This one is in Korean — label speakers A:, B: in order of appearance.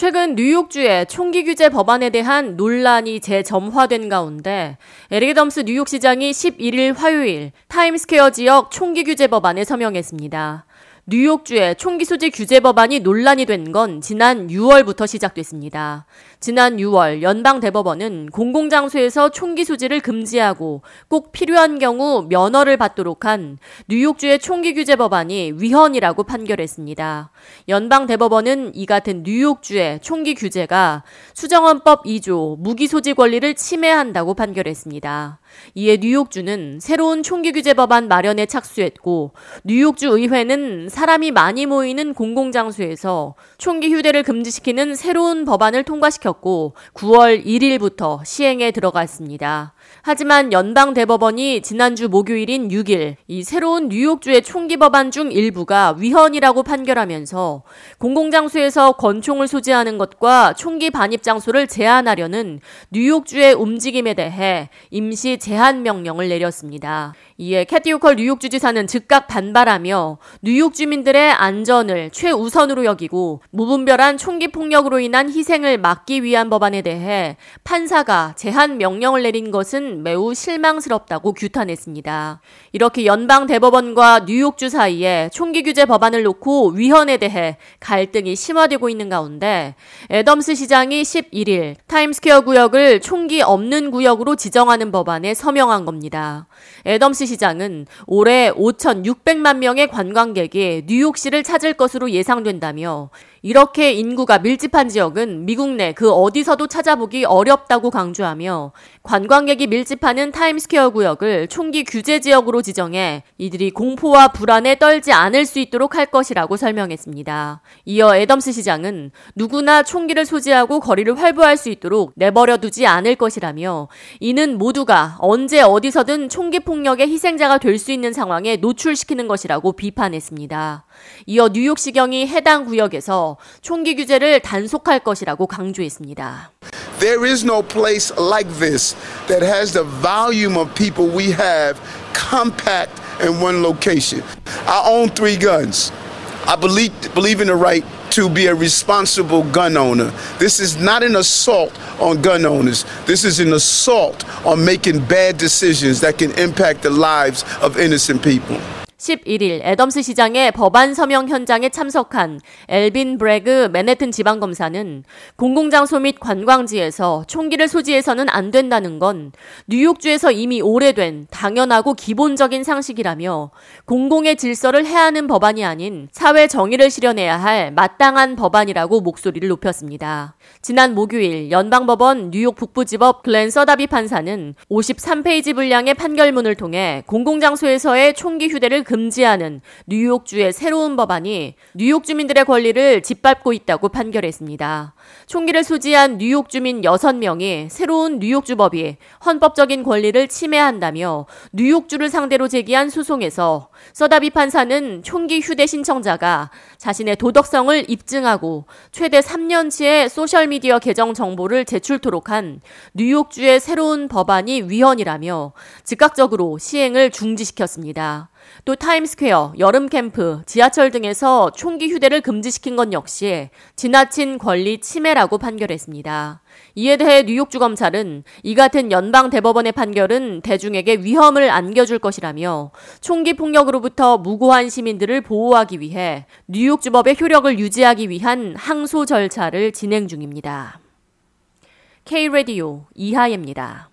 A: 최근 뉴욕주의 총기 규제 법안에 대한 논란이 재점화된 가운데 에릭 애덤스 뉴욕시장이 11일 화요일 타임스퀘어 지역 총기 규제 법안에 서명했습니다. 뉴욕주의 총기 소지 규제 법안이 논란이 된 건 지난 6월부터 시작됐습니다. 지난 6월 연방 대법원은 공공장소에서 총기 소지를 금지하고 꼭 필요한 경우 면허를 받도록 한 뉴욕주의 총기 규제 법안이 위헌이라고 판결했습니다. 연방 대법원은 이 같은 뉴욕주의 총기 규제가 수정헌법 2조 무기 소지 권리를 침해한다고 판결했습니다. 이에 뉴욕주는 새로운 총기 규제 법안 마련에 착수했고 뉴욕주 의회는 사람이 많이 모이는 공공장소에서 총기 휴대를 금지시키는 새로운 법안을 통과시켰고 9월 1일부터 시행에 들어갔습니다. 하지만 연방 대법원이 지난주 목요일인 6일 이 새로운 뉴욕주의 총기 법안 중 일부가 위헌이라고 판결하면서 공공장소에서 권총을 소지하는 것과 총기 반입 장소를 제한하려는 뉴욕주의 움직임에 대해 임시 제한 명령을 내렸습니다. 이에 캐티 오컬 뉴욕 주지사는 즉각 반발하며 뉴욕 주민들의 안전을 최우선으로 여기고 무분별한 총기 폭력으로 인한 희생을 막기 위한 법안에 대해 판사가 제한 명령을 내린 것은 매우 실망스럽다고 규탄했습니다. 이렇게 연방 대법원과 뉴욕주 사이에 총기 규제 법안을 놓고 위헌에 대해 갈등이 심화되고 있는 가운데 애덤스 시장이 11일 타임스퀘어 구역을 총기 없는 구역으로 지정하는 법안에 서명한 겁니다. 애덤스 시장은 올해 5,600만 명의 관광객이 뉴욕시를 찾을 것으로 예상된다며 이렇게 인구가 밀집한 지역은 미국 내 그 어디서도 찾아보기 어렵다고 강조하며 관광객이 밀집하는 타임스퀘어 구역을 총기 규제 지역으로 지정해 이들이 공포와 불안에 떨지 않을 수 있도록 할 것이라고 설명했습니다. 이어 애덤스 시장은 누구나 총기를 소지하고 거리를 활보할 수 있도록 내버려 두지 않을 것이라며 이는 모두가 언제 어디서든 총기 폭력의 희생자가 될 수 있는 상황에 노출시키는 것이라고 비판했습니다. 이어 뉴욕시경이 해당 구역에서 총기 규제를 단속할 것이라고 강조했습니다.
B: There is no place like this that has the volume of people we have compact in one location. I own three guns. I believe, believe in the right to be a responsible gun owner. This is not an assault on gun owners. This is an assault on making bad decisions that can impact the lives of innocent people.
A: 11일 애덤스 시장의 법안 서명 현장에 참석한 엘빈 브래그 맨해튼 지방검사는 공공장소 및 관광지에서 총기를 소지해서는 안 된다는 건 뉴욕주에서 이미 오래된 당연하고 기본적인 상식이라며 공공의 질서를 해하는 법안이 아닌 사회 정의를 실현해야 할 마땅한 법안이라고 목소리를 높였습니다. 지난 목요일 연방법원 뉴욕 북부지법 글렌 서다비 판사는 53페이지 분량의 판결문을 통해 공공장소에서의 총기 휴대를 금지하는 뉴욕주의 새로운 법안이 뉴욕 주민들의 권리를 짓밟고 있다고 판결했습니다. 총기를 소지한 뉴욕 주민 6명이 새로운 뉴욕주 법이 헌법적인 권리를 침해한다며 뉴욕주를 상대로 제기한 소송에서 서다비 판사는 총기 휴대 신청자가 자신의 도덕성을 입증하고 최대 3년치의 소셜미디어 계정 정보를 제출토록 한 뉴욕주의 새로운 법안이 위헌이라며 즉각적으로 시행을 중지시켰습니다. 또 타임스퀘어, 여름 캠프, 지하철 등에서 총기 휴대를 금지시킨 건 역시 지나친 권리 침해라고 판결했습니다. 이에 대해 뉴욕주 검찰은 이 같은 연방 대법원의 판결은 대중에게 위험을 안겨줄 것이라며 총기 폭력으로부터 무고한 시민들을 보호하기 위해 뉴욕주법의 효력을 유지하기 위한 항소 절차를 진행 중입니다. K-Radio 이하예입니다.